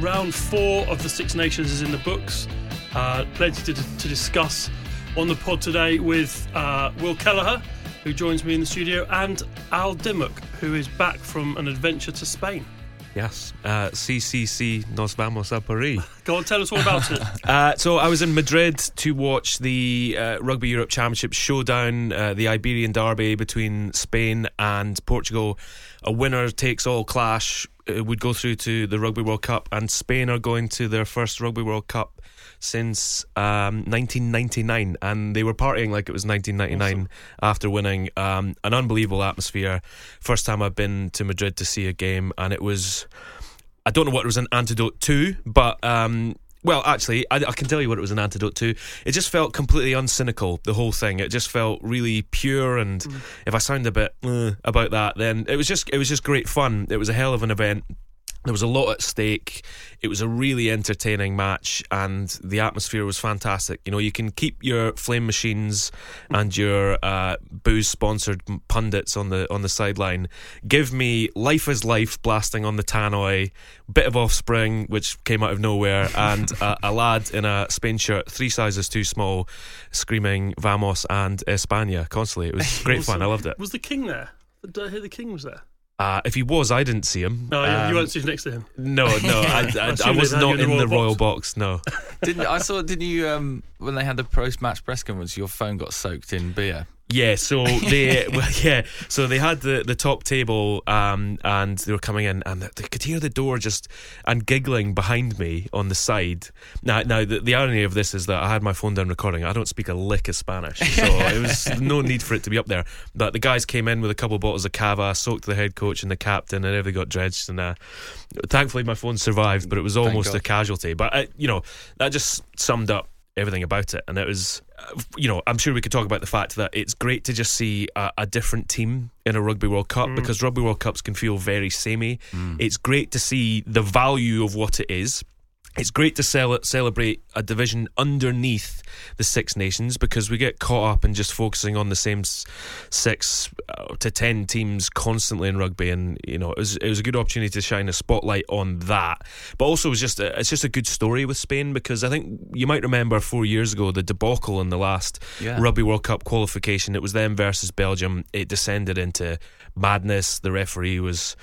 Round four of the Six Nations is in the books. Uh, plenty to, to discuss on the pod today with uh, Will Kelleher, who joins me in the studio, and Al Dymock, who is back from an adventure to Spain. Yes, uh, CCC Nos Vamos a Paris. Go on, tell us all about it. Uh, so I was in Madrid to watch the uh, Rugby Europe Championship showdown, uh, the Iberian derby between Spain and Portugal. A winner takes all clash would go through to the Rugby World Cup, and Spain are going to their first Rugby World Cup since um, 1999, and they were partying like it was 1999 Awesome. after winning. Um, an unbelievable atmosphere. First time I've been to Madrid to see a game, and it was. I don't know what it was an antidote to, but um, well, actually, I, I can tell you what it was an antidote to. It just felt completely uncynical. The whole thing. It just felt really pure. And if I sound a bit uh, about that, then it was just it was just great fun. It was a hell of an event. There was a lot at stake. It was a really entertaining match, and the atmosphere was fantastic. You know, you can keep your flame machines and your uh, booze-sponsored pundits on the on the sideline. Give me "Life is Life" blasting on the tannoy, bit of Offspring, which came out of nowhere, and a, a lad in a Spain shirt, three sizes too small, screaming "Vamos" and "España" constantly. It was great fun. I loved it. Was the king there? Did I hear the king was there? Uh, if he was, I didn't see him. No, yeah, you Um, weren't sitting next to him. no, no, I, I, I assume was they'd had not you in the royal box. No, Didn't I saw? Didn't you? Um, when they had the post-match press conference, your phone got soaked in beer. Yeah. So they, well, yeah. So they had the, the top table, um, and they were coming in, and they could hear the door just and giggling behind me on the side. Now, now the, the irony of this is that I had my phone down recording. I don't speak a lick of Spanish, so it was no need for it to be up there. But the guys came in with a couple of bottles of cava, soaked the head coach and the captain, and everybody got drenched. And uh, thankfully, my phone survived, but it was almost a casualty. But uh, you know, that just summed up everything about it. And it was, you know, I'm sure we could talk about the fact that it's great to just see a, a different team in a Rugby World Cup mm. because Rugby World Cups can feel very samey. Mm. It's great to see the value of what it is. It's great to cel- celebrate a division underneath the Six Nations because we get caught up in just focusing on the same six uh, to ten teams constantly in rugby, and you know it was it was a good opportunity to shine a spotlight on that. But also, it was just a, it's just a good story with Spain because I think you might remember four years ago the debacle in the last Yeah. Rugby World Cup qualification. It was them versus Belgium. It descended into madness. The referee was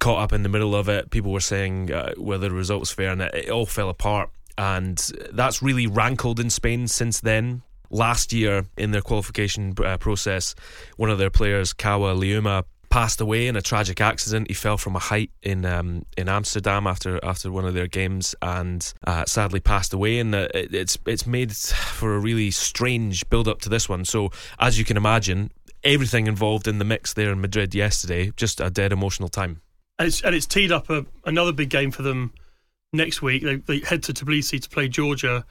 caught up in the middle of it. People were saying uh, whether the result was fair, and it, it all fell apart. And that's really rankled in Spain since then. Last year, in their qualification uh, process, one of their players, Kawa Leauma, passed away in a tragic accident. He fell from a height in um, in Amsterdam after after one of their games, and uh, sadly passed away. And uh, it, it's it's made for a really strange build up to this one. So as you can imagine, everything involved in the mix there in Madrid yesterday, just a dead emotional time. And it's, and it's teed up a, another big game for them next week. They, they head to Tbilisi to play Georgia.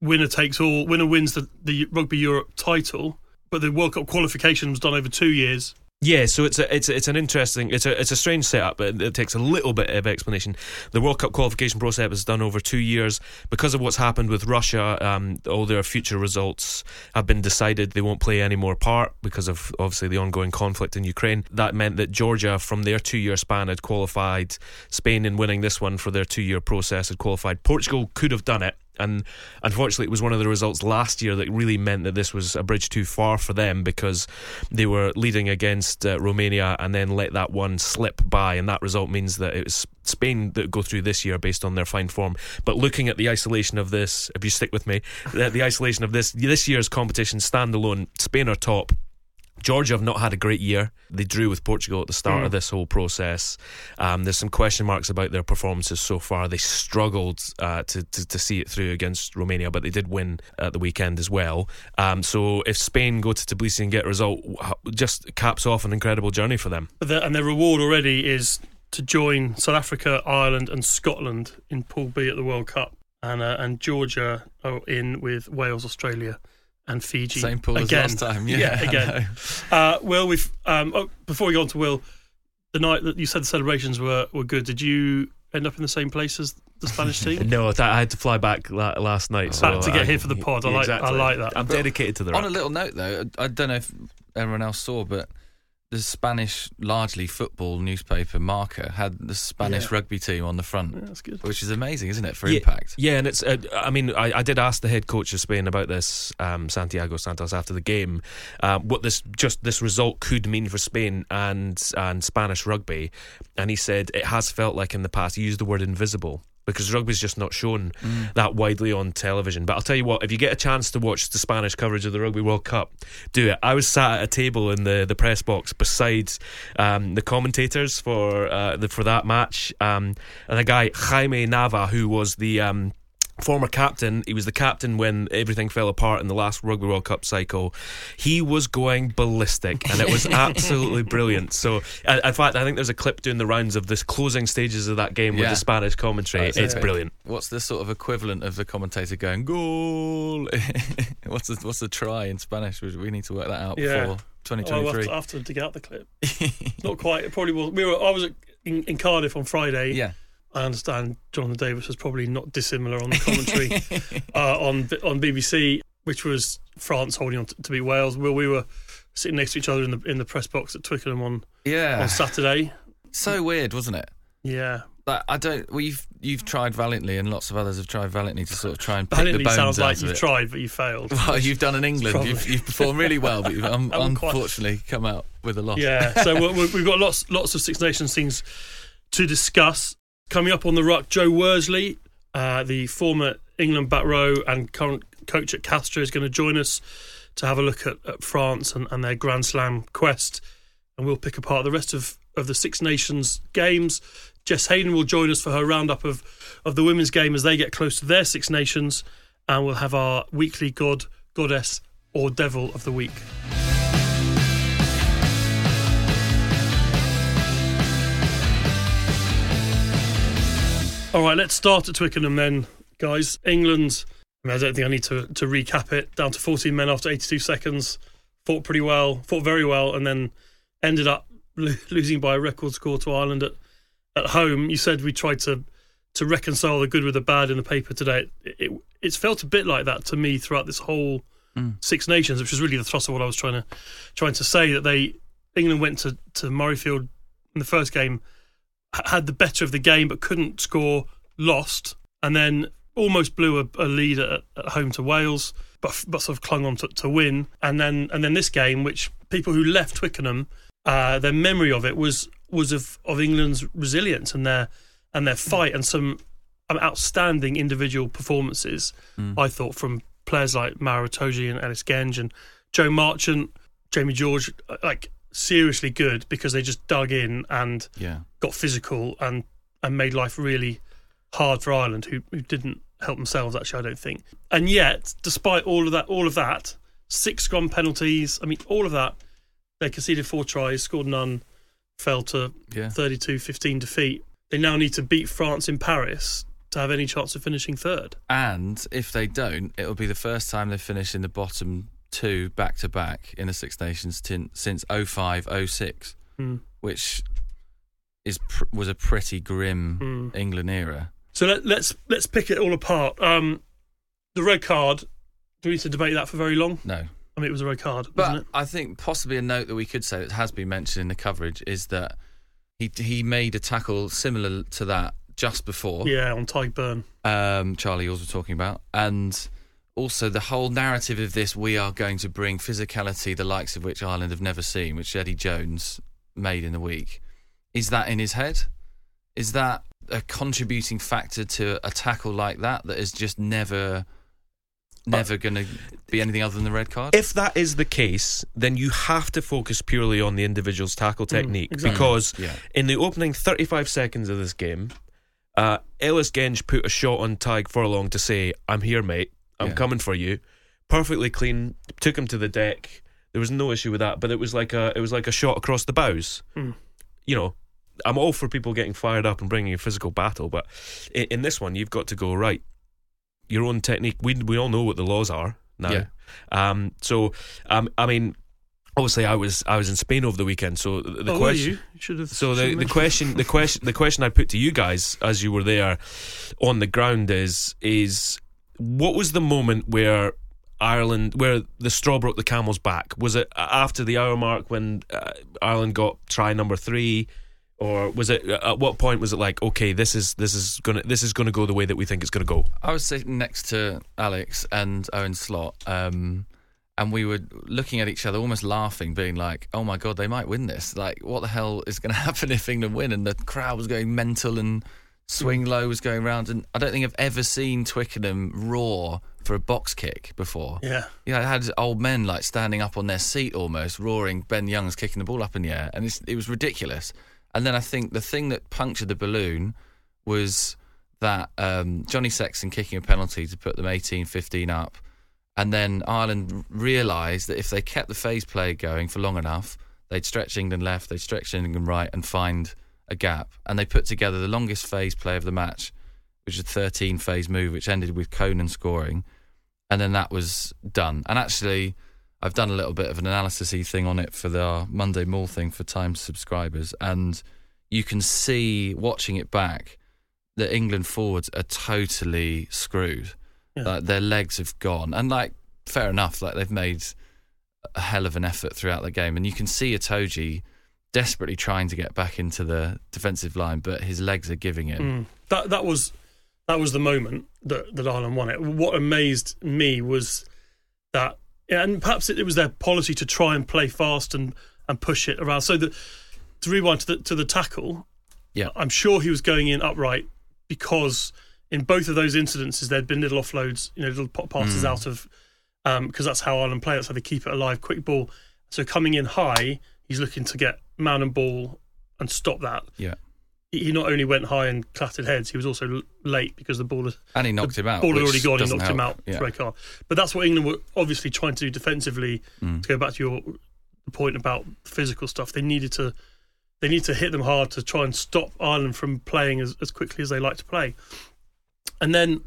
Winner takes all. Winner wins the, the Rugby Europe title. But the World Cup qualification was done over two years. Yeah, so it's a, it's a, it's an interesting it's a it's a strange setup, but it takes a little bit of explanation. The World Cup qualification process was done over two years because of what's happened with Russia. Um, all their future results have been decided; they won't play any more part because of obviously the ongoing conflict in Ukraine. That meant that Georgia, from their two year span, had qualified. Spain, in winning this one for their two year process, had qualified. Portugal could have done it and unfortunately, it was one of the results last year that really meant that this was a bridge too far for them because they were leading against uh, Romania and then let that one slip by. And that result means that it was Spain that go through this year based on their fine form. But looking at the isolation of this, if you stick with me, the, the isolation of this this year's competition standalone, Spain are top. Georgia have not had a great year. They drew with Portugal at the start mm. of this whole process. Um, there's some question marks about their performances so far. They struggled uh, to, to, to see it through against Romania, but they did win at the weekend as well. Um, so if Spain go to Tbilisi and get a result, just caps off an incredible journey for them. The, and their reward already is to join South Africa, Ireland, and Scotland in Pool B at the World Cup, and uh, and Georgia are in with Wales, Australia and Fiji. Same pool again. as last time. Yeah, yeah again. Uh, Will, we've um, oh, before we go on to Will, the night that you said the celebrations were were good. Did you end up in the same place as the Spanish team? no, I had to fly back last night. So back to get I, here for the pod. I like exactly. I like that. I'm dedicated to the. On a little note, though, I don't know if everyone else saw, but the Spanish, largely football newspaper Marca had the Spanish yeah. rugby team on the front. Yeah, that's good. Which is amazing, isn't it, for yeah, impact? Yeah, and it's, uh, I mean, I, I, did ask the head coach of Spain about this, um, Santiago Santos, after the game, uh, what this just this result could mean for Spain and, and Spanish rugby. And he said it has felt like in the past, he used the word invisible because rugby's just not shown mm. that widely on television. But I'll tell you what, if you get a chance to watch the Spanish coverage of the Rugby World Cup, do it. I was sat at a table in the, the press box beside um, the commentators for uh, the, for that match, um, and a guy Jaime Nava, who was the um, former captain. He was the captain when everything fell apart in the last Rugby World Cup cycle. He was going ballistic, and it was absolutely brilliant. So, uh, in fact, I think there's a clip doing the rounds of this closing stages of that game yeah. with the Spanish commentary. That's it's it. brilliant. What's the sort of equivalent of the commentator going goal? what's the what's the try in Spanish? We need to work that out yeah. before 2023. Oh, have to dig out the clip. Not quite. It probably was. We were. I was in, in Cardiff on Friday. Yeah I understand Jonathan Davies was probably not dissimilar on the commentary uh, on on BBC, which was France holding on to, to beat Wales. Well, we were sitting next to each other in the in the press box at Twickenham on yeah on Saturday. So weird, wasn't it? Yeah. But I don't. Well, you've you've tried valiantly, and lots of others have tried valiantly to sort of try and pick valiantly the bones sounds like out you've it. tried, but you failed. Well, you've done in England. You've, you've, performed really well, but you've um, unfortunately quite... come out with a loss. Yeah. So we've got lots lots of Six Nations things to discuss. Coming up on the ruck, Joe Worsley, uh, the former England back row and current coach at Castres, is going to join us to have a look at, at France and, and, their Grand Slam quest. And we'll pick apart the rest of, of the Six Nations games. Jess Hayden will join us for her roundup of, of the women's game as they get close to their Six Nations. And we'll have our weekly God, Goddess, or Devil of the Week. All right, let's start at Twickenham then, guys. England, I, mean, I don't think I need to, to recap it. Down to 14 men after 82 seconds. Fought pretty well, fought very well, and then ended up lo- losing by a record score to Ireland at, at home. You said we tried to to reconcile the good with the bad in the paper today. It, it, it's felt a bit like that to me throughout this whole mm. Six Nations, which was really the thrust of what I was trying to trying to say. That they England went to to Murrayfield in the first game had the better of the game but couldn't score, lost, and then almost blew a, a lead at, at, home to Wales, but but sort of clung on to, to, win. And then and then this game, which people who left Twickenham, uh, their memory of it was was of, of England's resilience and their and their fight and some um, outstanding individual performances. Mm. I thought from players like Maro Itoje and Ellis Genge and Joe Marchant, Jamie George, uh, like seriously good because they just dug in and yeah. Got physical and and made life really hard for Ireland, who who didn't help themselves. Actually, I don't think. And yet, despite all of that, all of that, six scrum penalties. I mean, all of that, they conceded four tries, scored none, fell to yeah. 32-15 defeat. They now need to beat France in Paris to have any chance of finishing third. And if they don't, it'll be the first time they finish in the bottom two back to back in the Six Nations tin, since 05 06, Hmm. which is pr- was a pretty grim Hmm. England era. So let, let's let's pick it all apart. Um, the red card. Do we need to debate that for very long? No. I mean, it was a red card, But wasn't it? I think possibly a note that we could say that has been mentioned in the coverage is that he he made a tackle similar to that just before. Yeah, on Tadhg Beirne. um, Charlie Ewels were talking about, and also the whole narrative of this: we are going to bring physicality, the likes of which Ireland have never seen, which Eddie Jones made in the week. Is that in his head? Is that a contributing factor to a tackle like that that is just never, never going to be anything other than the red card? If that is the case, then you have to focus purely on the individual's tackle technique exactly. because Yeah. in the opening 35 seconds of this game, uh, Ellis Genge put a shot on Tadhg Furlong to say, "I'm here, mate. I'm Yeah. coming for you." Perfectly clean. Took him to the deck. There was no issue with that, but it was like a it was like a shot across the bows. Hmm. You know, I'm all for people getting fired up and bringing a physical battle, but in, in this one, you've got to go right. Your own technique. We we all know what the laws are now. Yeah. Um. So, um. I mean, obviously, I was I was in Spain over the weekend. So the, oh, question. you? You should have. So the, the question the question the question I put to you guys as you were there on the ground is is what was the moment where Ireland where the straw broke the camel's back was it after the hour mark when uh, Ireland got try number 3 or was it at what point was it like okay this is this is to this is to go the way that we think it's to go I was sitting next to Alex and Owen Slot, um, and we were looking at each other, almost laughing, being like, "Oh my god, they might win this! Like, what the hell is going to happen if England win?" And the crowd was going mental, and swing low was going around, and I don't think I've ever seen Twickenham roar for a box kick before. Yeah. You know, it had old men like standing up on their seat almost, roaring. Ben Youngs kicking the ball up in the air, and it's, it was ridiculous. And then I think the thing that punctured the balloon was that um, Johnny Sexton kicking a penalty to put them 18 15 up. And then Ireland realised that if they kept the phase play going for long enough, they'd stretch England left, they'd stretch England right, and find a gap. And they put together the longest phase play of the match, which was a 13 phase move, which ended with Conan scoring. And then that was done. And actually, I've done a little bit of an analysis thing on it for the Monday Mall thing for Times subscribers. And you can see, watching it back, that England forwards are totally screwed. Yeah. Like their legs have gone, and like fair enough, like they've made a hell of an effort throughout the game, and you can see Itoje desperately trying to get back into the defensive line, but his legs are giving in. Mm. That that was that was the moment that that Ireland won it. What amazed me was that, and perhaps it, it was their policy to try and play fast and and push it around. So the to rewind to the to the tackle, Yeah. I'm sure he was going in upright because in both of those incidences there'd been little offloads, you know, little passes Mm. out of because that's how Ireland play. That's how they keep it alive. Quick ball. So coming in high, he's looking to get man and ball and stop that. Yeah, He not only went high and clattered heads, he was also late because the ball and he knocked him out. ball had already gone. He knocked him out. Yeah. Red card. But that's what England were obviously trying to do defensively. Mm. To go back to your point about physical stuff, they needed to they need to hit them hard to try and stop Ireland from playing as, as quickly as they like to play. And then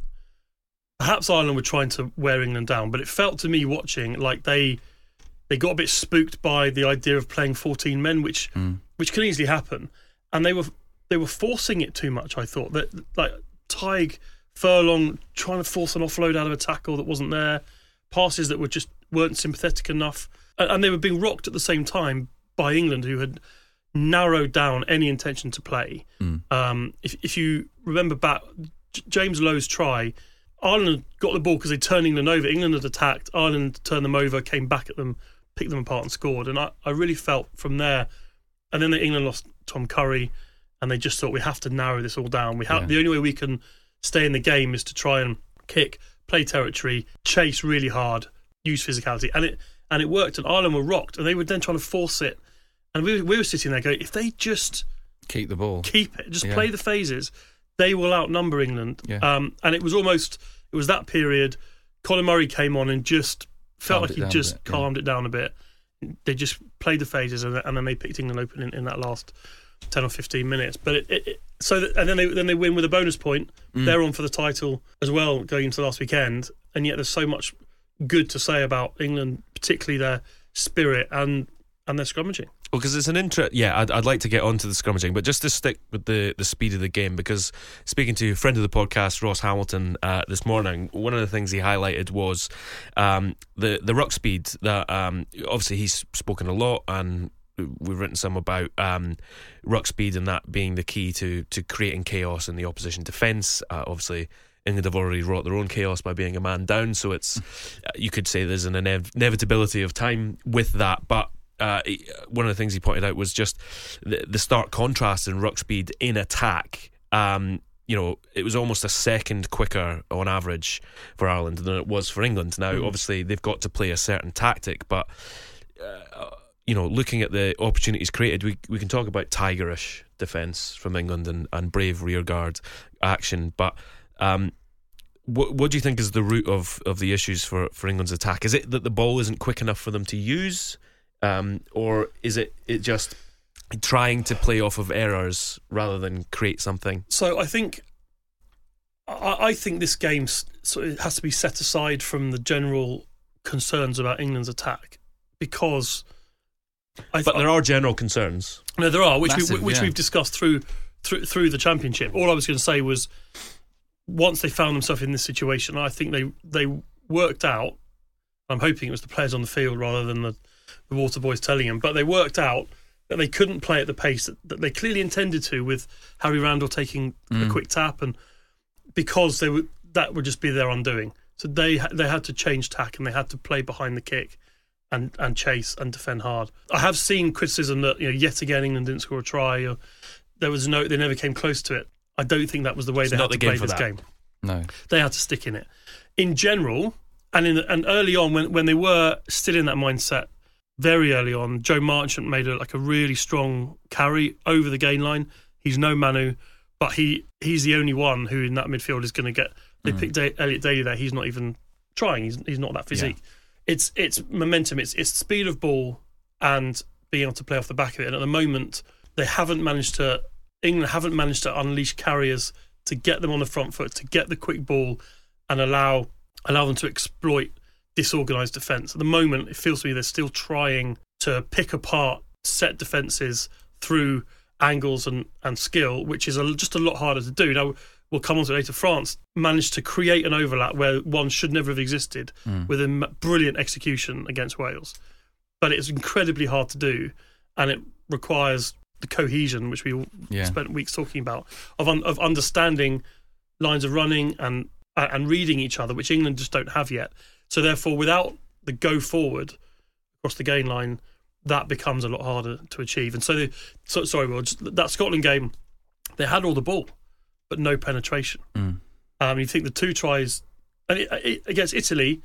perhaps Ireland were trying to wear England down, but it felt to me watching like they they got a bit spooked by the idea of playing 14 men, which Mm. which can easily happen, and they were they were forcing it too much. I thought that like Tadhg Furlong trying to force an offload out of a tackle that wasn't there, passes that were just weren't sympathetic enough, and, they were being rocked at the same time by England, who had narrowed down any intention to play. Mm. Um, if if you remember back, J- James Lowe's try. Ireland got the ball because they turned England over. England had attacked. Ireland turned them over, came back at them, picked them apart, and scored. And I, I really felt from there. And then England lost Tom Curry, and they just thought we have to narrow this all down. We have Yeah. the only way we can stay in the game is to try and kick, play territory, chase really hard, use physicality, and it and it worked. And Ireland were rocked, and they were then trying to force it. And we we were sitting there going, if they just Keep the ball. keep it, just Yeah. play the phases, they will outnumber England. Yeah. Um, and it was almost it was that period. Conor Murray came on and just felt Calmed like he just bit, calmed it down a bit. They just played the phases and, and then they picked England open in, in that last ten or fifteen minutes. But it, it, it so that, and then they then they win with a bonus point. Mm. They're on for the title as well going into last weekend, and yet there's so much good to say about England, particularly their spirit and and their scrummaging. Well, because it's an interest. Yeah, I'd, I'd like to get onto the scrummaging, but just to stick with the, the speed of the game, because speaking to a friend of the podcast, Ross Hamilton, uh, this morning, one of the things he highlighted was um, the the ruck speed. That um, obviously he's spoken a lot, and we've written some about um, ruck speed and that being the key to to creating chaos in the opposition defence. Uh, obviously. England have already wrought their own chaos by being a man down, so it's you could say there's an inev- inevitability of time with that. But uh, one of the things he pointed out was just the, the stark contrast in ruck speed in attack. Um, you know, it was almost a second quicker on average for Ireland than it was for England. Now, Mm. obviously, they've got to play a certain tactic, but uh, you know, looking at the opportunities created, we we can talk about tigerish defence from England and, and brave rearguard action, but. Um, what, what do you think is the root of, of the issues for, for England's attack? Is it that the ball isn't quick enough for them to use, um, or is it it just trying to play off of errors rather than create something? So I think I, I think this game sort of has to be set aside from the general concerns about England's attack because. I th- But there are general concerns. No, there are, which Massive, we which yeah. we've discussed through through through the championship. All I was going to say was, once they found themselves in this situation, I think they they worked out. I'm hoping it was the players on the field rather than the the water boys telling them, but they worked out that they couldn't play at the pace that, that they clearly intended to, with Harry Randall taking a mm. quick tap, and because they would that would just be their undoing. So they they had to change tack and they had to play behind the kick and and chase and defend hard. I have seen criticism that you know yet again England didn't score a try. Or there was no they never came close to it. I don't think that was the way It's they had the to play this that. game. No. They had to stick in it. In general, and in and early on when when they were still in that mindset, very early on, Joe Marchant made a, like a really strong carry over the gain line. He's no Manu, but he he's the only one who in that midfield is going to get. They mm. picked da- Elliot Daly there. He's not even trying. He's he's not that physique. It's it's momentum. It's it's speed of ball and being able to play off the back of it. And at the moment, they haven't managed to. England haven't managed to unleash carriers to get them on the front foot, to get the quick ball, and allow allow them to exploit disorganised defence. At the moment, it feels to me they're still trying to pick apart set defences through angles and, and skill, which is a, just a lot harder to do. Now, we'll come on to later. France managed to create an overlap where one should never have existed with a brilliant execution against Wales. But it's incredibly hard to do, and it requires the cohesion, which we all Yeah. spent weeks talking about, of un- of understanding lines of running and uh, and reading each other, which England just don't have yet. So therefore, without the go forward across the gain line, that becomes a lot harder to achieve. And so, the, so sorry, Will, that Scotland game, they had all the ball, but no penetration. Mm. Um, you think the two tries and it, it, against Italy,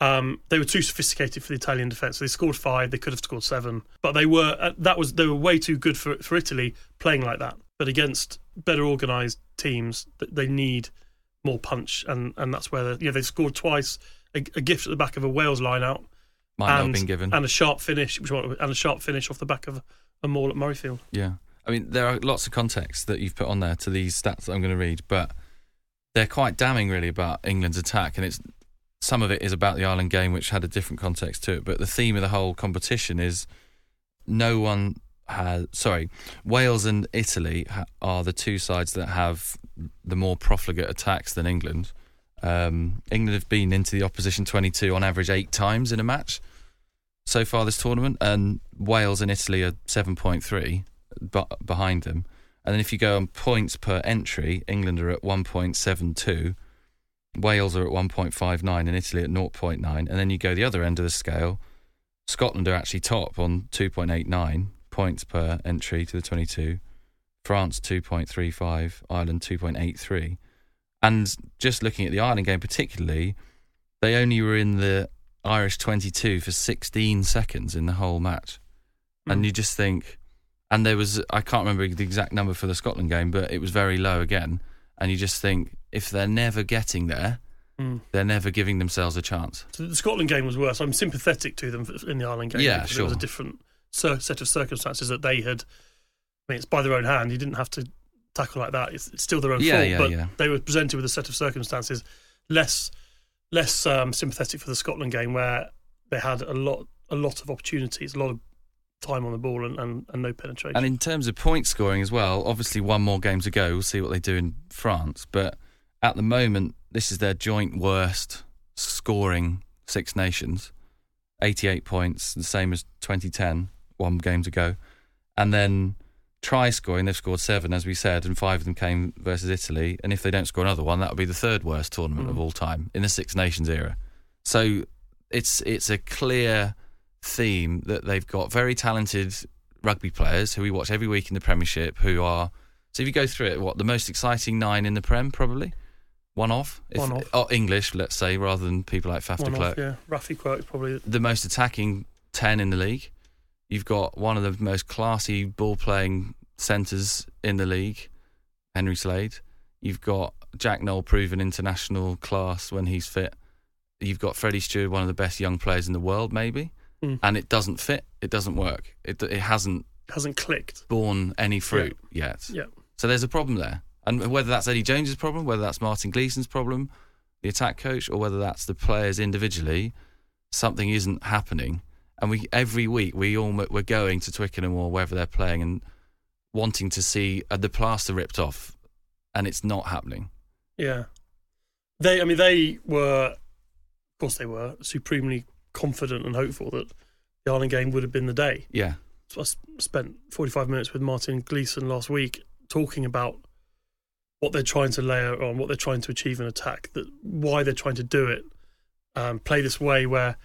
um, they were too sophisticated for the Italian defence. They scored five. They could have scored seven, but they were uh, that was they were way too good for for Italy playing like that. But against better organised teams, they need more punch, and and that's where you know they scored twice. A, a gift at the back of a Wales line out, Might not and, have been given. and a sharp finish, which and a sharp finish off the back of a, a maul at Murrayfield. Yeah. I mean, there are lots of context that you've put on there to these stats that I'm going to read, but they're quite damning, really, about England's attack. And it's some of it is about the Ireland game, which had a different context to it. But the theme of the whole competition is no one has. Sorry, Wales and Italy are the two sides that have the more profligate attacks than England. Um, England have been into the opposition 22 on average eight times in a match so far this tournament, and Wales and Italy are 7.3 behind them. And then if you go on points per entry, England are at 1.72, Wales are at 1.59, and Italy at 0.9. And then you go the other end of the scale, Scotland are actually top on 2.89 points per entry to the 22, France 2.35, Ireland 2.83. And just looking at the Ireland game particularly, they only were in the Irish 22 for 16 seconds in the whole match. And hmm. you just think, and there was, I can't remember the exact number for the Scotland game, but it was very low again. And you just think, if they're never getting there, Mm. they're never giving themselves a chance. So the Scotland game was worse. I'm sympathetic to them in the Ireland game. Yeah, because It was a different set of circumstances that they had. I mean, it's by their own hand. You didn't have to tackle like that. It's, it's still their own Yeah, fault. yeah, but yeah. they were presented with a set of circumstances less less um, sympathetic for the Scotland game where they had a lot a lot of opportunities, a lot of time on the ball, and, and, and no penetration. And in terms of point scoring as well, obviously one more game to go. We'll see what they do in France. But at the moment, this is their joint worst scoring Six Nations. 88 points, the same as 2010, one game to go. And then try scoring, they've scored seven, as we said, and five of them came versus Italy. And if they don't score another one, that would be the third worst tournament Mm. of all time in the Six Nations era. So it's it's a clear theme that they've got very talented rugby players who we watch every week in the Premiership who are. So if you go through it, what the most exciting nine in the Prem probably one off, if, One off. Oh, English, let's say, rather than people like Faf de One Klerk off, yeah. Raffi Quirke probably. the most attacking 10 in the league. You've got one of the most classy ball playing centres in the league, Henry Slade. You've got Jack Nowell proven international class when he's fit. You've got Freddie Steward, one of the best young players in the world, maybe. Mm. And it doesn't fit. It doesn't work. It, it hasn't Hasn't clicked. borne any fruit yet. Yeah. So there's a problem there. And whether that's Eddie Jones's problem, whether that's Martin Gleeson's problem, the attack coach, or whether that's the players individually, something isn't happening. And we every week we all we're going to Twickenham or wherever they're playing and wanting to see uh, the plaster ripped off, and it's not happening. Yeah. They, I mean, they were, of course, they were supremely confident and hopeful that the Ireland game would have been the day. Yeah, So I spent 45 minutes with Martin Gleeson last week talking about what they're trying to layer on, what they're trying to achieve in attack, that why they're trying to do it, um, play this way where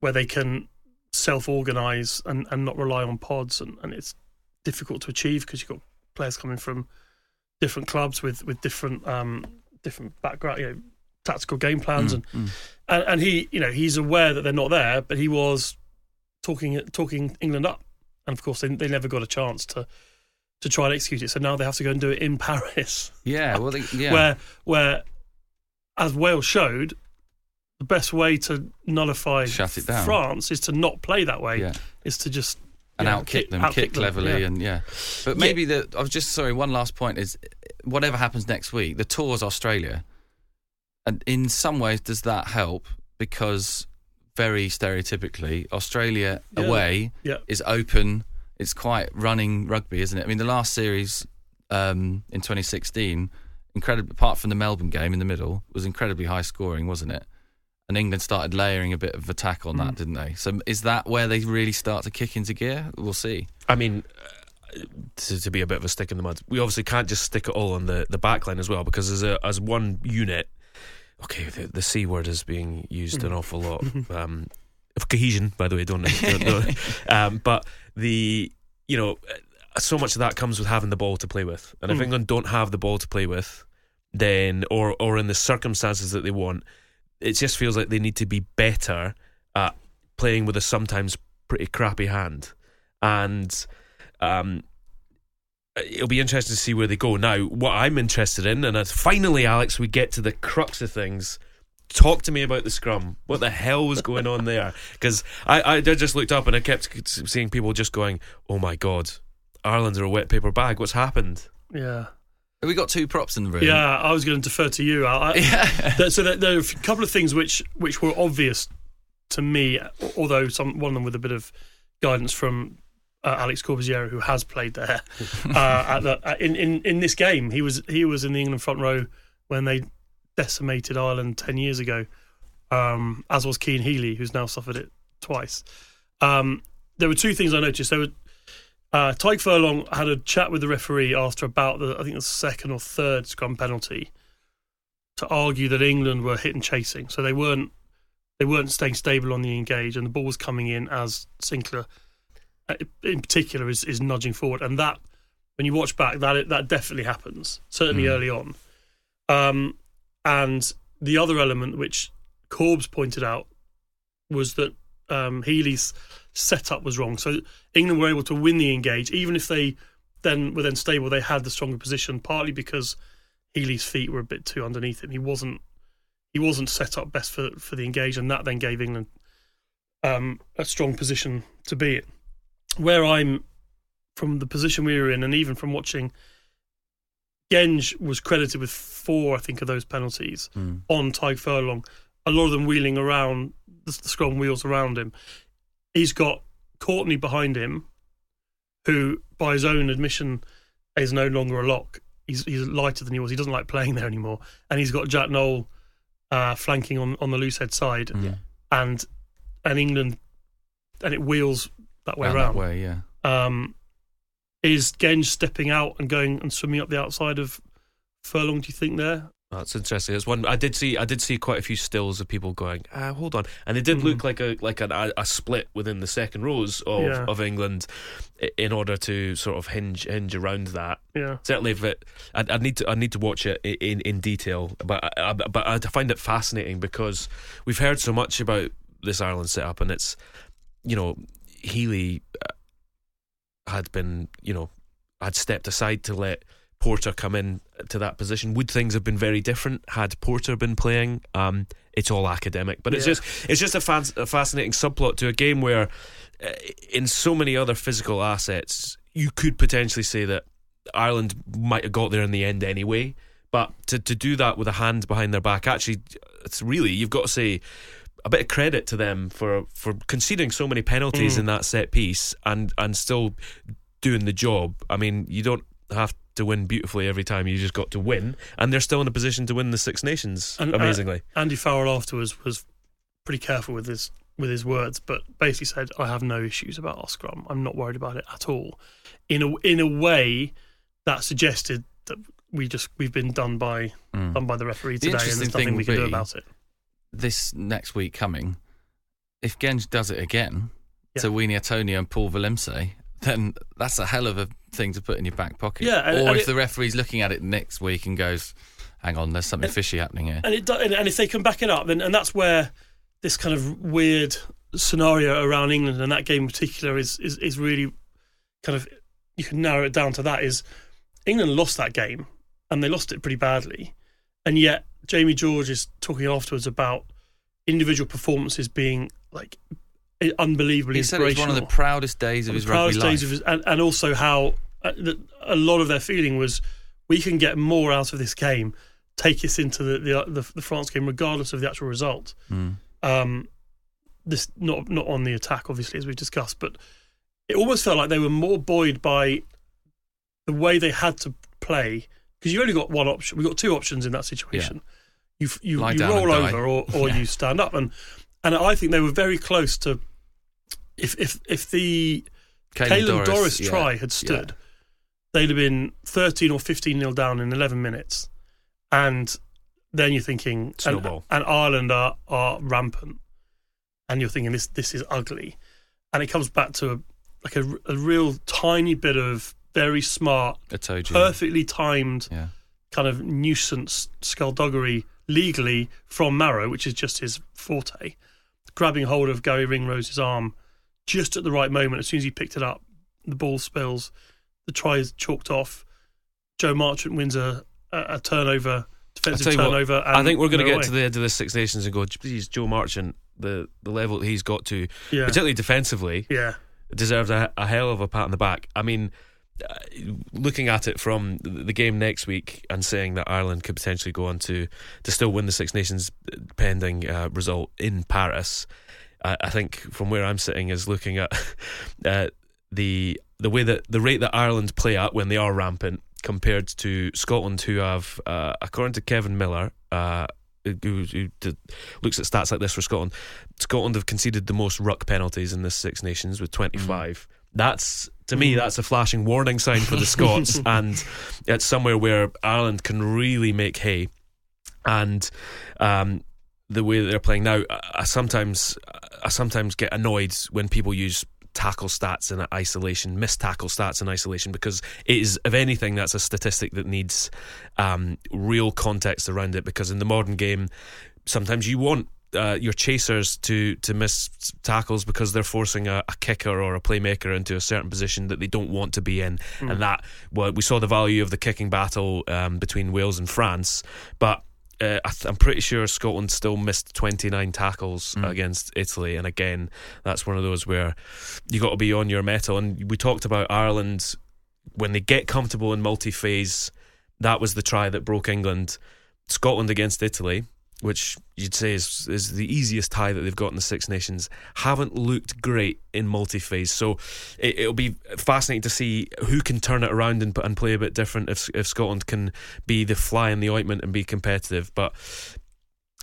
where they can self-organize and, and not rely on pods, and, and it's difficult to achieve because you've got players coming from different clubs with with different um, different background, you know, tactical game plans, and, Mm, and and he, you know, he's aware that they're not there, but he was talking talking England up, and of course they they never got a chance to to try and execute it. So now they have to go and do it in Paris, yeah. Well, they, yeah. where where as Wales showed, the best way to nullify Shut it down. France is to not play that way. yeah. Is to just and yeah, outkick kick- them, outkick kick them, cleverly, yeah. and yeah. But maybe the I was just sorry. One last point is, whatever happens next week, the tour's Australia, and in some ways, does that help? Because very stereotypically, Australia Yeah. away yeah is open. It's quite running rugby, isn't it? I mean, the last series um, in 2016, incredible. Apart from the Melbourne game in the middle, was incredibly high scoring, wasn't it? And England started layering a bit of attack on that, Mm. didn't they? So is that where they really start to kick into gear? We'll see. I mean, uh, to, to be a bit of a stick in the mud, we obviously can't just stick it all on the, the back line as well because as a as one unit, okay, the, the c word is being used an awful lot. Um, of cohesion, by the way, don't, don't, don't um, but the you know uh, so much of that comes with having the ball to play with, and if Mm. England don't have the ball to play with, then or or in the circumstances that they want, it just feels like they need to be better at playing with a sometimes pretty crappy hand, and um, it'll be interesting to see where they go. Now, what I'm interested in, and as finally, Alex, we get to the crux of things. Talk to me about the scrum. What the hell was going on there? Because I, I just looked up and I kept seeing people just going, "Oh my god, Ireland are a wet paper bag. What's happened?" yeah Have we got two props in the room? yeah. I was going to defer to you. I, I, Yeah. there, so there, there are a couple of things which which were obvious to me, although some one of them with a bit of guidance from uh, Alex Corbisiero, who has played there uh, at the, uh, in, in in this game. He was he was in the England front row when they decimated Ireland ten years ago, um, as was Cian Healy, who's now suffered it twice. Um, there were two things I noticed. There were uh, Tadhg Furlong had a chat with the referee after about the I think the second or third scrum penalty to argue that England were hit and chasing, so they weren't they weren't staying stable on the engage, and the ball was coming in as Sinckler, in particular, is, is nudging forward, and that when you watch back, that that definitely happens, certainly Mm. early on. Um, and the other element which Corbs pointed out was that um, Healy's setup was wrong. So England were able to win the engage, even if they then were then stable. They had the stronger position, partly because Healy's feet were a bit too underneath him. He wasn't he wasn't set up best for for the engage, and that then gave England um, a strong position to be in. Where I'm from the position we were in, and even from watching, Genge was credited with four, I think, of those penalties Mm. on Tadhg Furlong. a lot of them wheeling around the, the scrum wheels around him. He's got Courtney behind him, who, by his own admission, is no longer a lock. He's he's lighter than he was. He doesn't like playing there anymore. And he's got Jack Nowell uh, flanking on, on the loose head side, and and England, and it wheels that way Round around. that way, yeah. Um, is Genge stepping out and going and swimming up the outside of Furlong? Do you think there? That's interesting. It's one I did see. I did see quite a few stills of people going, ah, "Hold on," and it did look like a like an, a, a split within the second rows of, Yeah. of England, in order to sort of hinge hinge around that. Yeah. Certainly, if it, I'd, I'd need to I need to watch it in in detail, but I, I, but I find it fascinating because we've heard so much about this Ireland setup, and it's you know Healy uh, had been you know had stepped aside to let Porter come in to that position. Would things have been very different had Porter been playing? Um, it's all academic, but it's just it's just a, fan, a fascinating subplot to a game where, uh, in so many other physical assets, you could potentially say that Ireland might have got there in the end anyway. But to to do that with a hand behind their back, actually, it's really you've got to say a bit of credit to them for for conceding so many penalties in that set piece and and still doing the job. I mean, you don't have to win beautifully every time. You just got to win, and they're still in a position to win the Six Nations. And, uh, amazingly, Andy Farrell afterwards was pretty careful with his with his words, but basically said, "I have no issues about our scrum. I'm not worried about it at all." In a in a way that suggested that we just we've been done by done by the referee The today, and there's nothing we will can do about it. This next week coming, if Genge does it again Yeah. to Uini Atonio and Paul Valimse, then that's a hell of a thing to put in your back pocket. Yeah, and- or and if it- the referee's looking at it next week and goes, hang on, there's something fishy happening here. And it and, and if they can back it up, then and that's where this kind of weird scenario around England and that game in particular is is is really kind of you can narrow it down to that is England lost that game and they lost it pretty badly, and yet Jamie George is talking afterwards about individual performances being like unbelievably He said it was one of the proudest days of his rugby proudest life. days of his, and, and also how uh, that a lot of their feeling was we can get more out of this game, take us into the the, the, the France game regardless of the actual result. Mm. Um, this not not on the attack, obviously, as we've discussed, but it almost felt like they were more buoyed by the way they had to play because you've only got one option. We've got two options in that situation. You you, you roll over or, or Yeah. you stand up, and and I think they were very close to if if if the Caelan Doris, yeah, try had stood, they'd have been 13 or 15 nil down in 11 minutes. And then you're thinking, and, and Ireland are, are rampant. And you're thinking, this this is ugly. And it comes back to a, like a, a real tiny bit of very smart, I told you. perfectly timed Yeah. kind of nuisance skullduggery legally from Maro, which is just his forte, grabbing hold of Garry Ringrose's arm just at the right moment. As soon as he picked it up, the ball spills, the try is chalked off. Joe Marchant wins a, a, a turnover, defensive you what, turnover. I think we're going to get away. to the end of the Six Nations and go, geez, Joe Marchant, the the level that he's got to, Yeah. particularly defensively, Yeah, deserves a, a hell of a pat on the back. I mean, looking at it from the game next week and saying that Ireland could potentially go on to to still win the Six Nations pending uh, result in Paris, I, I think from where I'm sitting is looking at uh, the the way that the rate that Ireland play at when they are rampant compared to Scotland, who have, uh, according to Kevin Miller. Uh, who, who did, looks at stats like this for Scotland. Scotland have conceded the most ruck penalties in this Six Nations with 25. That's to me that's a flashing warning sign for the Scots, and it's somewhere where Ireland can really make hay. And um, the way that they're playing now, I, I sometimes I sometimes get annoyed when people use tackle stats in isolation, missed tackle stats in isolation, because it is, if anything, that's a statistic that needs um, real context around it. Because in the modern game, sometimes you want uh, your chasers to to miss tackles because they're forcing a, a kicker or a playmaker into a certain position that they don't want to be in, and that well, we saw the value of the kicking battle um, between Wales and France, but. Uh, I th- I'm pretty sure Scotland still missed 29 tackles against Italy, and again, that's one of those where you got to be on your mettle. And we talked about Ireland when they get comfortable in multi-phase. That was the try that broke England. Scotland against Italy which you'd say is is the easiest tie that they've got in the Six Nations, haven't looked great in multi-phase. So it, will be fascinating to see who can turn it around and, and play a bit different if if Scotland can be the fly in the ointment and be competitive. But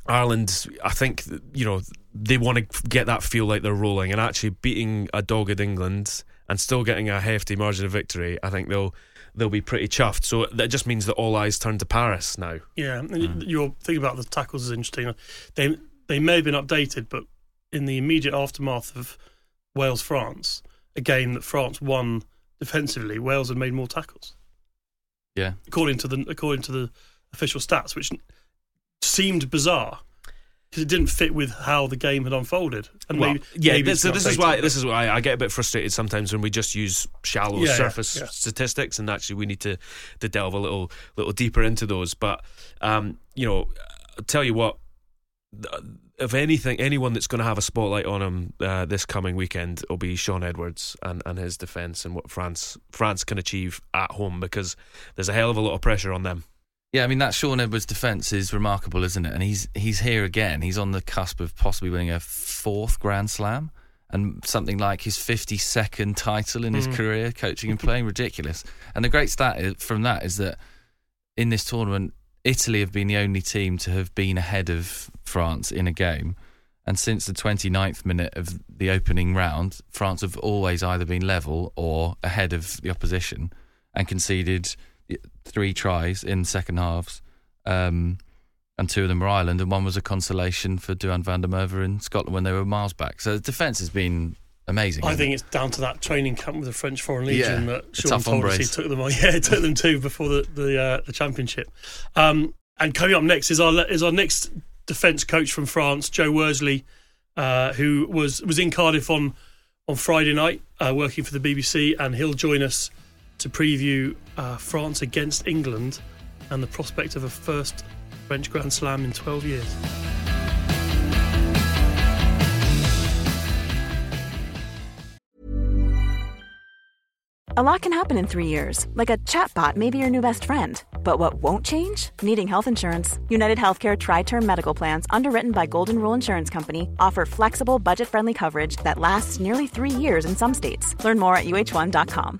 Ireland, I think you know they want to get that feel like they're rolling and actually beating a dogged England and still getting a hefty margin of victory. I think they'll they'll be pretty chuffed. So that just means that all eyes turn to Paris now. Yeah, mm. your thing about the tackles is interesting. They they may have been updated, but in the immediate aftermath of Wales France, a game that France won defensively, Wales had made more tackles. Yeah, according to the according to the official stats, which seemed bizarre because it didn't fit with how the game had unfolded. And well, maybe, yeah, maybe so this is why this is why I get a bit frustrated sometimes when we just use shallow yeah, surface yeah, yeah. statistics, and actually we need to to delve a little little deeper into those. But um, you know, I'll tell you what. If anything, anyone that's going to have a spotlight on him uh, this coming weekend will be Shaun Edwards and, and his defence and what France France can achieve at home because there's a hell of a lot of pressure on them. Yeah, I mean that Shaun Edwards defence is remarkable, isn't it? And he's he's here again. He's on the cusp of possibly winning a fourth Grand Slam and something like his 52nd title in his mm. career, coaching and playing. Ridiculous. And the great stat from that is that in this tournament, Italy have been the only team to have been ahead of France in a game. And since the 29th minute of the opening round, France have always either been level or ahead of the opposition and conceded three tries in second halves, um, and two of them were Ireland, and one was a consolation for Duhan van der Merwe in Scotland when they were miles back. So the defence has been amazing. I think it? it's down to that training camp with the French Foreign Legion yeah, that Shaun told us he took them on. Yeah, took them to before the the, uh, the championship. Um, and coming up next is our is our next defence coach from France, Joe Worsley, uh, who was was in Cardiff on on Friday night uh, working for the BBC, and he'll join us to preview uh, France against England and the prospect of a first French Grand Slam in 12 years. A lot can happen in three years, like a chatbot may be your new best friend. But what won't change? Needing health insurance. United Healthcare Tri Term Medical Plans, underwritten by Golden Rule Insurance Company, offer flexible, budget friendly coverage that lasts nearly three years in some states. Learn more at uh1.com.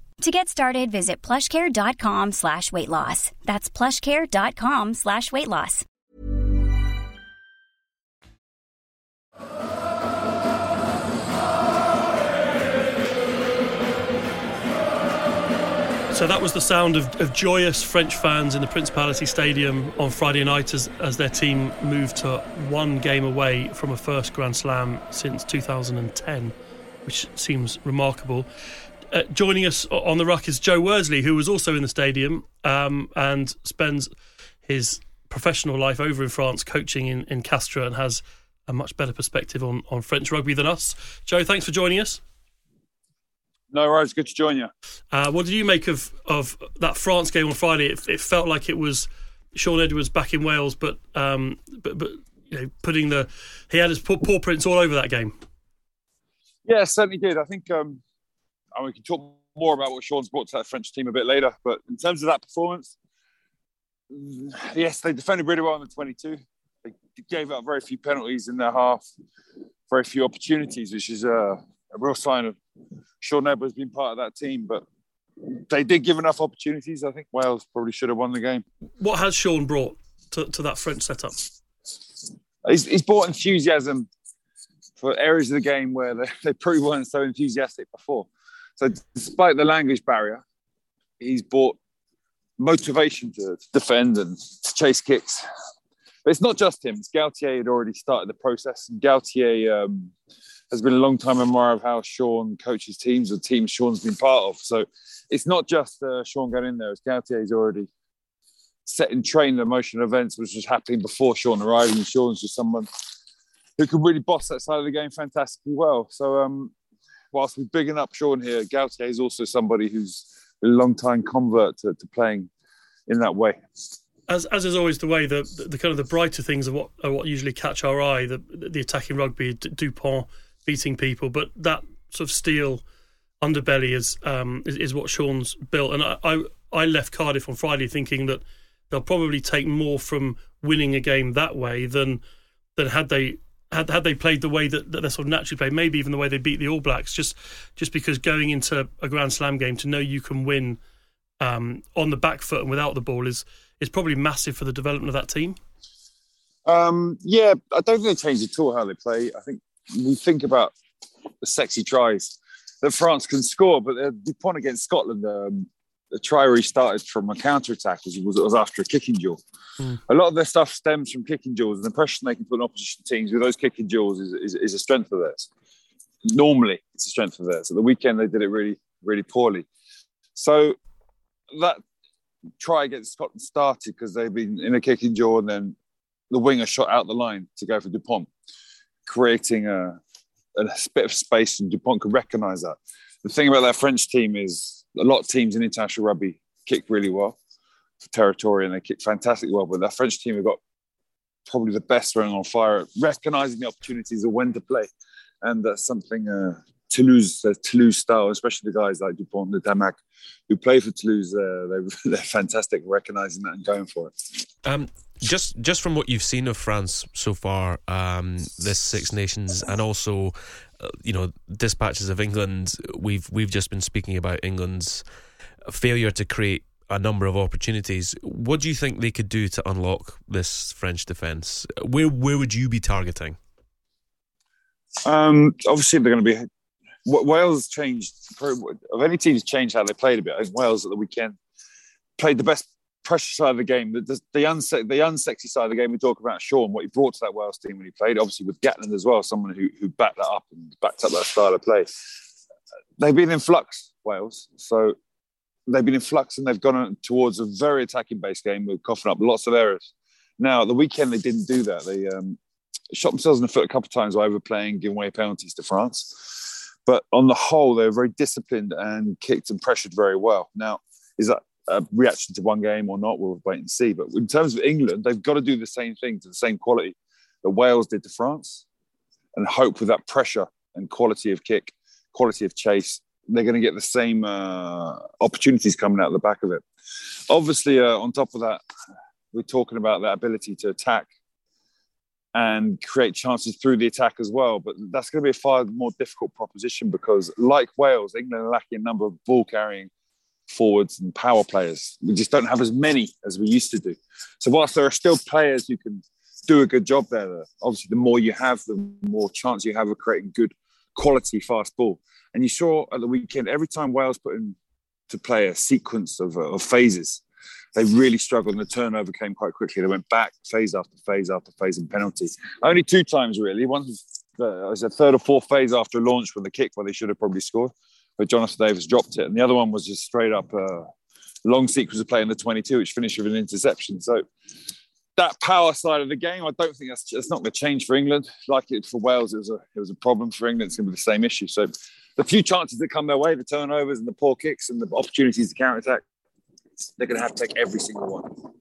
To get started, visit plushcare.com slash weight loss. That's plushcare.com slash weight loss. So that was the sound of, of, joyous French fans in the Principality Stadium on Friday night as, as their team moved to one game away from a first Grand Slam since 2010, which seems remarkable. Uh, joining us on the ruck is Joe Worsley, who was also in the stadium um, and spends his professional life over in France coaching in, in Castres and has a much better perspective on, on French rugby than us. Joe, thanks for joining us. No worries, good to join you. Uh, what did you make of, of that France game on Friday? It, it, felt like it was Shaun Edwards back in Wales, but um, but but you know, putting the he had his paw, paw prints all over that game. Yeah, certainly did. I think um, and we can talk more about what Shaun's brought to that French team a bit later. But in terms of that performance, yes, they defended really well in the 22. They gave up very few penalties in their half. very few opportunities, which is a, a real sign of Shaun Edwards being part of that team. But they did give enough opportunities. I think Wales probably should have won the game. What has Shaun brought to, to that French setup? He's, he's brought enthusiasm for areas of the game where they, they probably weren't so enthusiastic before. So, despite the language barrier, he's brought motivation to, defend and to chase kicks. But it's not just him. Galthié had already started the process, and Galthié um, has been a long time admirer of how Shaun coaches teams or teams Shaun's been part of. So it's not just uh, Shaun going in there. It's Galthié's already set in train the motion events, which was happening before Shaun arrived, and Shaun's just someone who can really boss that side of the game fantastically well. So um, whilst we're bigging up Shaun here, Galthié is also somebody who's a long time convert to, to playing in that way as as is always the way, the, the, the kind of the brighter things are what are what usually catch our eye. The the attacking rugby, Dupont beating people, but that sort of steel underbelly is um, is, is, what Shaun's built. And I, I, I left Cardiff on Friday thinking that they'll probably take more from winning a game that way than than had they had had they played the way that, that they sort of naturally play, maybe even the way they beat the All Blacks. Just just because going into a Grand Slam game to know you can win um, on the back foot and without the ball is is probably massive for the development of that team. Um, yeah, I don't think they changed at all how they play. I think we think about the sexy tries that France can score, but the point against Scotland, um, the try restarted from a counter attack as it was, was after a kicking duel. Mm. A lot of their stuff stems from kicking duels, and the pressure they can put on opposition teams with those kicking duels is, is, is a strength of theirs. Normally, it's a strength of theirs. At the weekend, they did it really, really poorly. So that try against Scotland started because they've been in a kicking duel and then the winger shot out the line to go for Dupont, creating a, a bit of space, and Dupont could recognise that. The thing about that French team is a lot of teams in international rugby kick really well for territory and they kick fantastically well, but that French team have got probably the best running on fire at recognising the opportunities of when to play. And that's something uh, Toulouse, the Toulouse style, especially the guys like Dupont and Ntamack who play for Toulouse, uh, they're, they're fantastic recognizing that and going for it. Um, just just from what you've seen of France so far, um, this Six Nations, and also, you know, dispatches of England. We've we've just been speaking about England's failure to create a number of opportunities. What do you think they could do to unlock this French defence? Where where would you be targeting? Um, obviously, they're going to be Wales changed of any teams changed how they played a bit. I think Wales at the weekend played the best pressure side of the game, the, the, the, unse- the unsexy side of the game. We talk about Shaun, what he brought to that Wales team when he played, obviously with Gatland as well, someone who, who backed that up and backed up that style of play. They've been in flux, Wales. So they've been in flux and they've gone towards a very attacking based game with coughing up lots of errors. Now, the weekend, they didn't do that. They um, shot themselves in the foot a couple of times by overplaying, giving away penalties to France. But on the whole, they were very disciplined and kicked and pressured very well. Now, is that a reaction to one game or not? We'll wait and see. But in terms of England, they've got to do the same thing to the same quality that Wales did to France and hope with that pressure and quality of kick, quality of chase, they're going to get the same uh, opportunities coming out of the back of it. Obviously, uh, on top of that, we're talking about that ability to attack and create chances through the attack as well. But that's going to be a far more difficult proposition because, like Wales, England are lacking a number of ball carrying forwards and power players. We just don't have as many as we used to do. So, whilst there are still players who can do a good job there, obviously, the more you have, the more chance you have of creating good quality fast ball. And you saw at the weekend, every time Wales put in to play a sequence of, of phases, they really struggled and the turnover came quite quickly. They went back phase after phase after phase and penalties. Only two times really. One was, uh, was a third or fourth phase after launch when the kick where they should have probably scored, but Jonathan Davies dropped it. And the other one was just straight up a long sequence of play in the 22, which finished with an interception. So that power side of the game, I don't think that's, that's not going to change for England. Like it for Wales, it was a it was a problem for England. It's going to be the same issue. So the few chances that come their way, the turnovers and the poor kicks and the opportunities to counter attack, they're going to have to take every single one.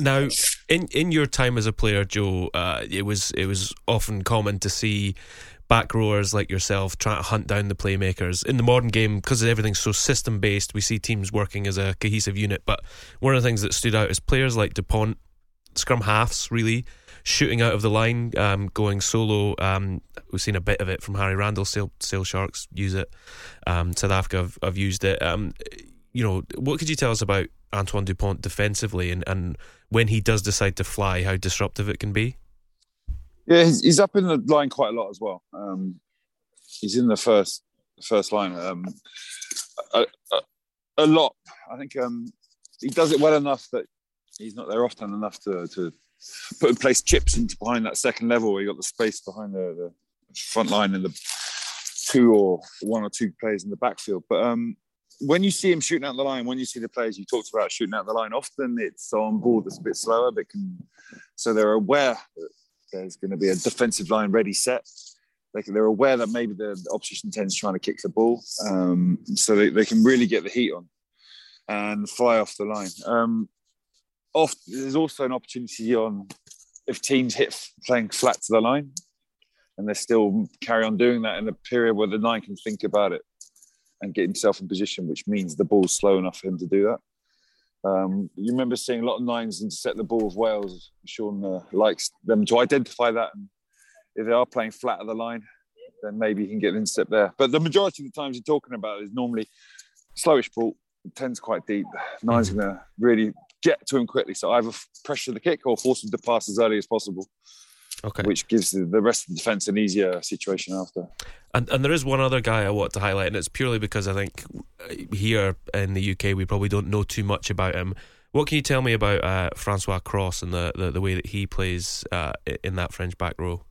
Now, in in your time as a player, Joe, uh, it was it was often common to see back rowers like yourself trying to hunt down the playmakers in the modern game because everything's so system based. We see teams working as a cohesive unit, but one of the things that stood out is players like Dupont, scrum halves, really shooting out of the line, um, going solo. Um, we've seen a bit of it from Harry Randall. Sale, Sale Sharks use it. Um, South Africa have, have used it. Um, you know, what could you tell us about Antoine Dupont defensively, and, and when he does decide to fly, how disruptive it can be? Yeah, he's, he's up in the line quite a lot as well. Um, he's in the first first line um, a, a, a, lot. I think um, he does it well enough that he's not there often enough to, to put in place chips into behind that second level where you got the space behind the, the front line and the two or one or two players in the backfield. But um, when you see him shooting out the line, when you see the players you talked about shooting out the line, often it's on board that's a bit slower. They can, so they're aware that there's going to be a defensive line ready set. They they're aware that maybe the, opposition tends trying to kick the ball, um, so they, they can really get the heat on and fly off the line. Um, off, there's also an opportunity on if teams hit playing flat to the line, and they still carry on doing that in a period where the nine can think about it and get himself in position, which means the ball's slow enough for him to do that. Um, you remember seeing a lot of nines intercept the ball of Wales. Shaun uh, likes them to identify that. And if they are playing flat of the line, then maybe he can get an intercept there. But the majority of the times you're talking about is normally slowish ball, tends quite deep. Nine's going to really get to him quickly. So either pressure the kick or force him to pass as early as possible. Okay. Which gives the, the rest of the defence an easier situation after. And and there is one other guy I want to highlight, and it's purely because I think here in the UK we probably don't know too much about him. What can you tell me about uh, François Cros and the, the, the, way that he plays uh, in that French back row?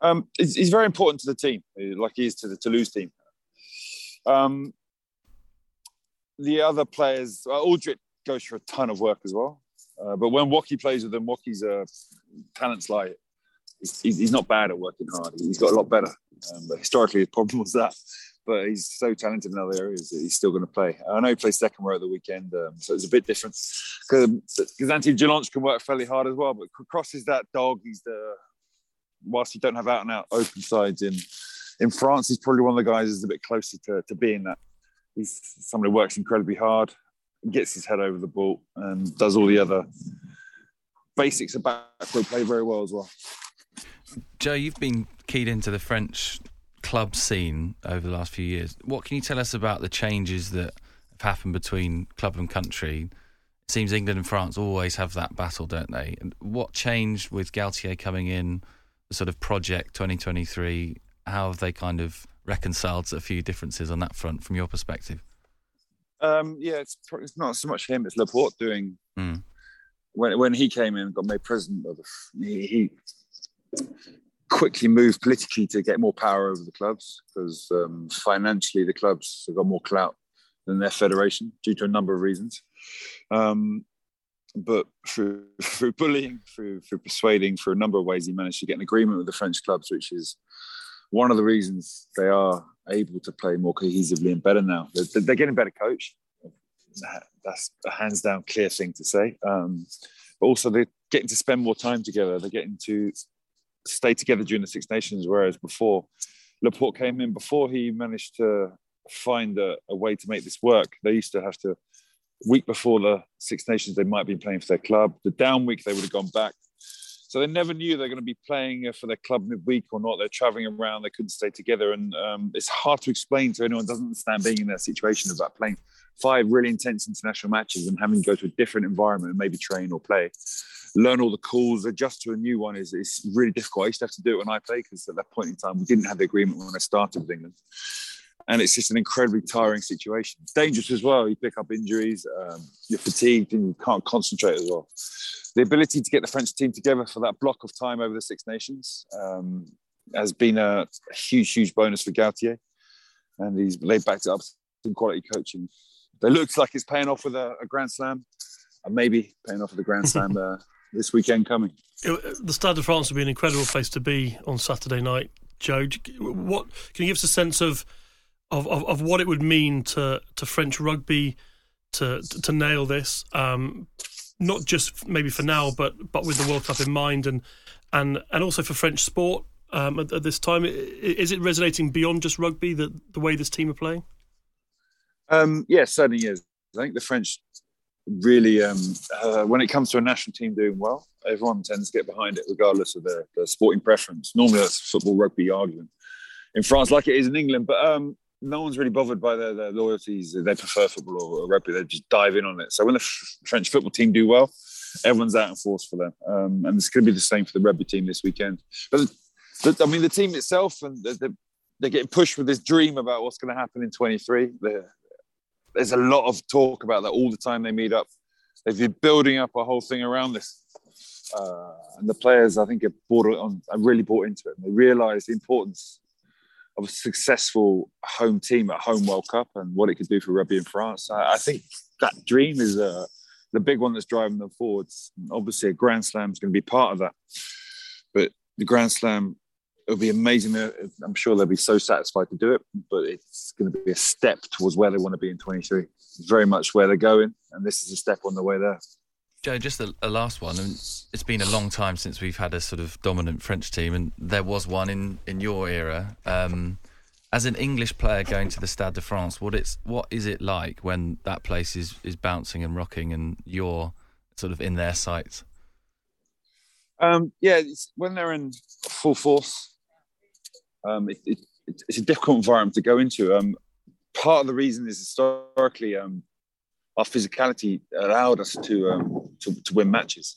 Um, he's, he's, very important to the team, like he is to the Toulouse team. Um, the other players, uh, goes for a ton of work as well. Uh, but when Woki plays with him, Woki's uh, talents lie. He's, he's, not bad at working hard. He's got a lot better. Um, but historically, his problem was that. But he's so talented in other areas that he's still going to play. I know he plays second row at the weekend, um, so it's a bit different. Because Anthony Jelonch can work fairly hard as well. But Cros is that dog. He's the whilst you don't have out and out open sides in in France, he's probably one of the guys who's a bit closer to, to being that. He's somebody who works incredibly hard, gets his head over the ball, and does all the other basics of backward play very well as well. Joe, you've been keyed into the French club scene over the last few years. What can you tell us about the changes that have happened between club and country? It seems England and France always have that battle, don't they? And what changed with Galthié coming in, the sort of project 2023? How have they kind of reconciled a few differences on that front from your perspective? Um, yeah, it's, it's not so much him; it's Laporte doing. Mm. When when he came in, and got made president of the, he, he quickly moved politically to get more power over the clubs because um, financially the clubs have got more clout than their federation due to a number of reasons. Um, but through through bullying, through through persuading, through a number of ways, he managed to get an agreement with the French clubs, which is one of the reasons they are able to play more cohesively and better now. They're, they're getting better coach. That's a hands down clear thing to say. Um, but also they're getting to spend more time together. They're getting to stay together during the Six Nations, whereas before Laporte came in, before he managed to find a, a, way to make this work, they used to have to week before the Six Nations they might be playing for their club. The down week they would have gone back. So they never knew they're going to be playing for their club midweek or not. They're traveling around. They couldn't stay together, and um, it's hard to explain to anyone who doesn't understand being in that situation about playing five really intense international matches and having to go to a different environment and maybe train or play learn all the calls, adjust to a new one is, is really difficult. I used to have to do it when I played because at that point in time we didn't have the agreement when I started with England. And it's just an incredibly tiring situation. Dangerous as well. You pick up injuries, um, you're fatigued, and you can't concentrate as well. The ability to get the French team together for that block of time over the Six Nations um, has been a, huge, huge bonus for Galthié. And he's laid back to up some quality coaching. It looks like it's paying off with a, a Grand Slam, and maybe paying off with a Grand Slam uh, this weekend coming. The Stade de France would be an incredible place to be on Saturday night. Joe, what can you give us a sense of of, of, of what it would mean to, to French rugby to to, to nail this? Um, not just maybe for now, but but with the World Cup in mind, and and and also for French sport um, at, at, this time. Is it resonating beyond just rugby that the way this team are playing? Um, yes, yeah, certainly is. I think the French really, um, uh, when it comes to a national team doing well, everyone tends to get behind it, regardless of their, their sporting preference. Normally, that's football, rugby argument in France, like it is in England. But um, no one's really bothered by their, their loyalties. They prefer football or, rugby. They just dive in on it. So when the F- French football team do well, everyone's out in force for them. Um, and it's going to be the same for the rugby team this weekend. But the, I mean, the team itself, and they're, they're getting pushed with this dream about what's going to happen in 23. They're, there's a lot of talk about that all the time they meet up. They've been building up a whole thing around this. Uh, and the players, I think, have bought on, have really bought into it. And they realise the importance of a successful home team at home World Cup and what it could do for rugby in France. I, I think that dream is uh, the big one that's driving them forwards. Obviously, a Grand Slam is going to be part of that. But the Grand Slam, it'll be amazing. I'm sure they'll be so satisfied to do it, but it's going to be a step towards where they want to be in 23. It's very much where they're going, and this is a step on the way there. Joe, just a, a, last one. I mean, it's been a long time since we've had a sort of dominant French team, and there was one in, in your era. Um, as an English player going to the Stade de France, what it's what is it like when that place is, is bouncing and rocking, and you're sort of in their sights? Um, yeah, when they're in full force, um, it, it, it's a difficult environment to go into. Um, part of the reason is historically um, our physicality allowed us to, um, to, to win matches.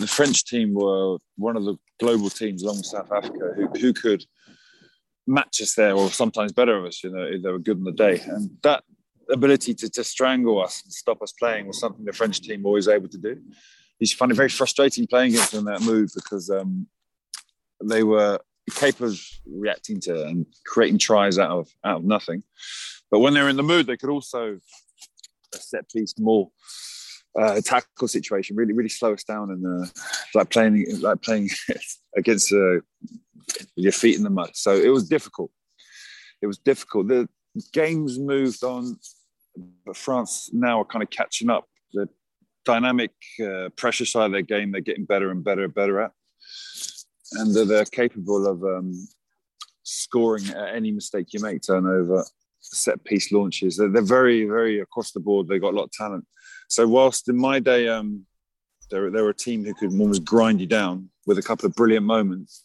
the French team were one of the global teams along with South Africa who, who could match us there or sometimes better of us, you know, if they were good on the day. And that ability to, to strangle us and stop us playing was something the French team were always able to do. You find it very frustrating playing against them in that move because um, they were capable of reacting to and creating tries out of out of nothing. But when they're in the mood, they could also a set piece more uh, tackle situation. Really, really slow us down and uh, like playing like playing against uh, your feet in the mud. So it was difficult. It was difficult. The games moved on, but France now are kind of catching up. The dynamic uh, pressure side of their game, they're getting better and better and better at, and they're, they're capable of um, scoring at any mistake you make turnover set piece launches. They're, they're, very, very across the board. They've got a lot of talent. So whilst in my day, um, they're, they're a team who could almost grind you down with a couple of brilliant moments.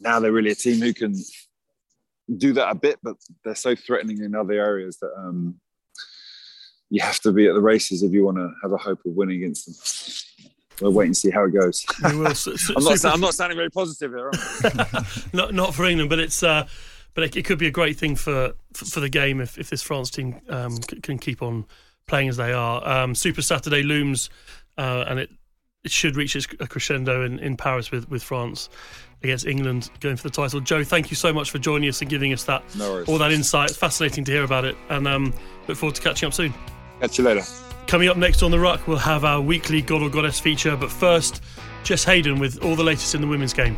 Now they're really a team who can do that a bit, but they're so threatening in other areas that um, you have to be at the races if you want to have a hope of winning against them. We'll wait and see how it goes. I'm, not, I'm, not, sounding very positive here. not, not for England, but it's uh, but it, it, could be a great thing for for the game if, if this France team um, c- can keep on playing as they are. Um, Super Saturday looms, uh, and it it should reach its crescendo in, in Paris with, with France against England going for the title. Joe, thank you so much for joining us and giving us that no all that insight. It's fascinating to hear about it, and um, look forward to catching up soon. Catch you later. Coming up next on the Ruck, we'll have our weekly God or Goddess feature, but first, Jess Hayden with all the latest in the women's game.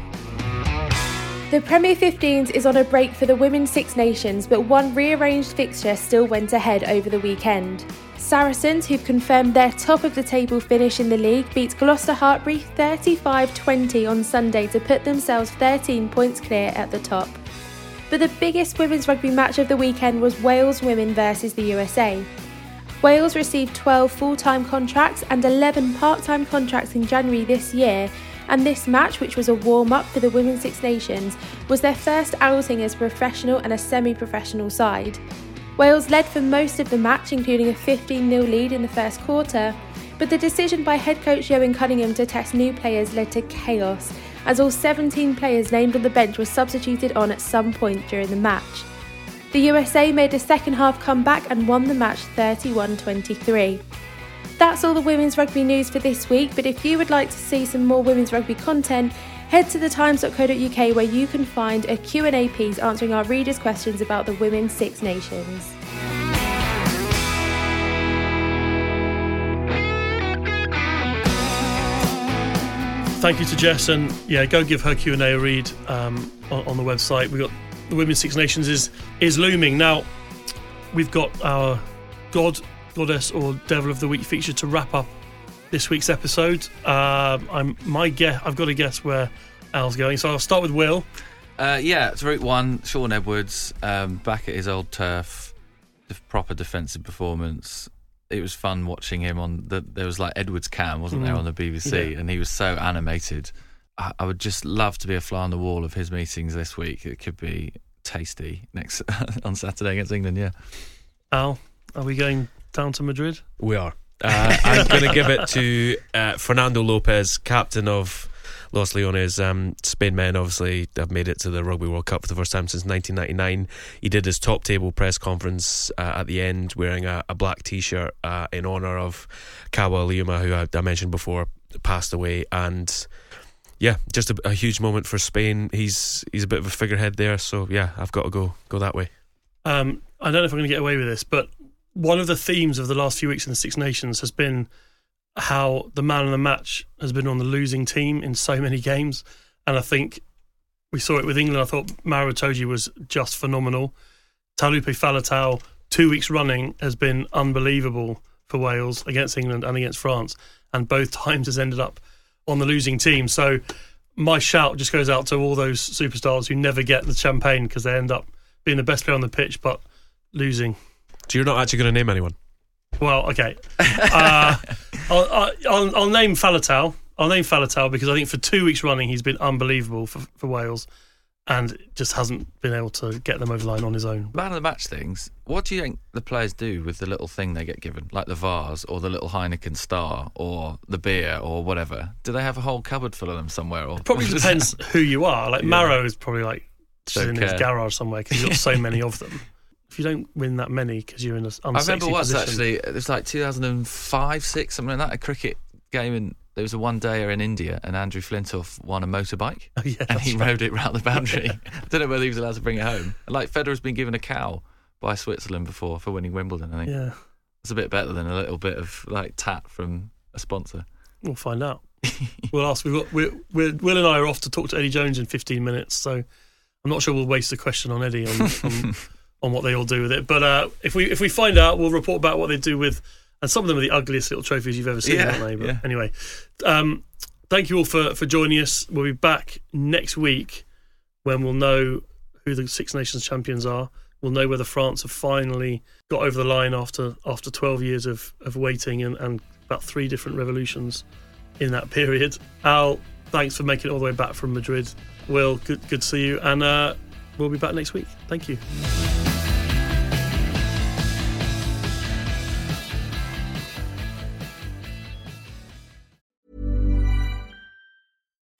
The Premier 15s is on a break for the Women's Six Nations, but one rearranged fixture still went ahead over the weekend. Saracens, who've confirmed their top of the table finish in the league, beat Gloucester Hartpury 35 20 on Sunday to put themselves 13 points clear at the top. But the biggest women's rugby match of the weekend was Wales women versus the USA. Wales received 12 full time contracts and 11 part time contracts in January this year and this match, which was a warm up for the Women's Six Nations, was their first outing as a professional and a semi professional side. Wales led for most of the match, including a 15 0 lead in the first quarter, but the decision by head coach Ioan Cunningham to test new players led to chaos, as all 17 players named on the bench were substituted on at some point during the match. The USA made a second half comeback and won the match 31 23. That's all the women's rugby news for this week, but if you would like to see some more women's rugby content, head to thetimes.co.uk where you can find a Q&A piece answering our readers' questions about the Women's Six Nations. Thank you to Jess, and yeah, go give her Q and A read um, on, on, the website. We got the Women's Six Nations is is looming now. We've got our God goddess or devil of the week feature to wrap up this week's episode. Uh, I'm my guess. I've got to guess where Al's going, so I'll start with Will. Uh, yeah, it's Route One. Shaun Edwards um, back at his old turf, the proper defensive performance. it was fun watching him on the. There was like Edwards Cam, wasn't there, Mm. on the BBC, Yeah. and he was so animated. I, I would just love to be a fly on the wall of his meetings this week. It could be tasty next on Saturday against England. Yeah. Al, are we going down to Madrid? We are. Uh, I'm going to give it to uh, Fernando Lopez, captain of Los Leones. Um, Spain men obviously have made it to the Rugby World Cup for the first time since 1999. He did his top table press conference uh, at the end wearing a, a black t shirt uh, in honour of Kawa Leauma, who I, I mentioned before, passed away. And yeah, just a, a huge moment for Spain. He's he's a bit of a figurehead there. So yeah, I've got to go go that way. Um, I don't know if I'm going to get away with this, but one of the themes of the last few weeks in the Six Nations has been how the man of the match has been on the losing team in so many games. And I think we saw it with England. I thought Maro Itoje was just phenomenal. Taulupe Faletau, two weeks running, has been unbelievable for Wales against England and against France. And both times has ended up on the losing team. So my shout just goes out to all those superstars who never get the champagne because they end up being the best player on the pitch but losing. So you're not actually going to name anyone? Well, okay. Uh, I'll, I'll, I'll name Faletau. I'll name Faletau because I think for two weeks running he's been unbelievable for, for Wales and just hasn't been able to get them over the line on his own. Man of the match things. What do you think the players do with the little thing they get given, like the vase or the little Heineken star or the beer or whatever? Do they have a whole cupboard full of them somewhere? Or Probably depends who you are. Like Yeah. Maro is probably like in his garage somewhere because he's got so many of them. If you don't win that many because you're in an unsexy I remember once position, actually. It was like 2005, six, something like that. A cricket game, and there was a one dayer in India, and Andrew Flintoff won a motorbike, Oh, yeah, and he right. rode it round the boundary. I don't know whether he was allowed to bring it home. Like Federer's been given a cow by Switzerland before for winning Wimbledon. I think Yeah, it's a bit better than a little bit of like tat from a sponsor. we'll find out. we'll ask. We've got we're, we're, Will and I are off to talk to Eddie Jones in 15 minutes, so I'm not sure we'll waste a question on Eddie on on, on what they all do with it. But uh, if we if we find out, we'll report back what they do with. And some of them are the ugliest little trophies you've ever seen, Yeah, aren't they? But yeah. anyway, um, thank you all for for joining us. We'll be back next week when we'll know who the Six Nations champions are. We'll know whether France have finally got over the line after after 12 years of, of waiting and, and about three different revolutions in that period. Al, thanks for making it all the way back from Madrid. Will, good good to see you, and uh, we'll be back next week. Thank you.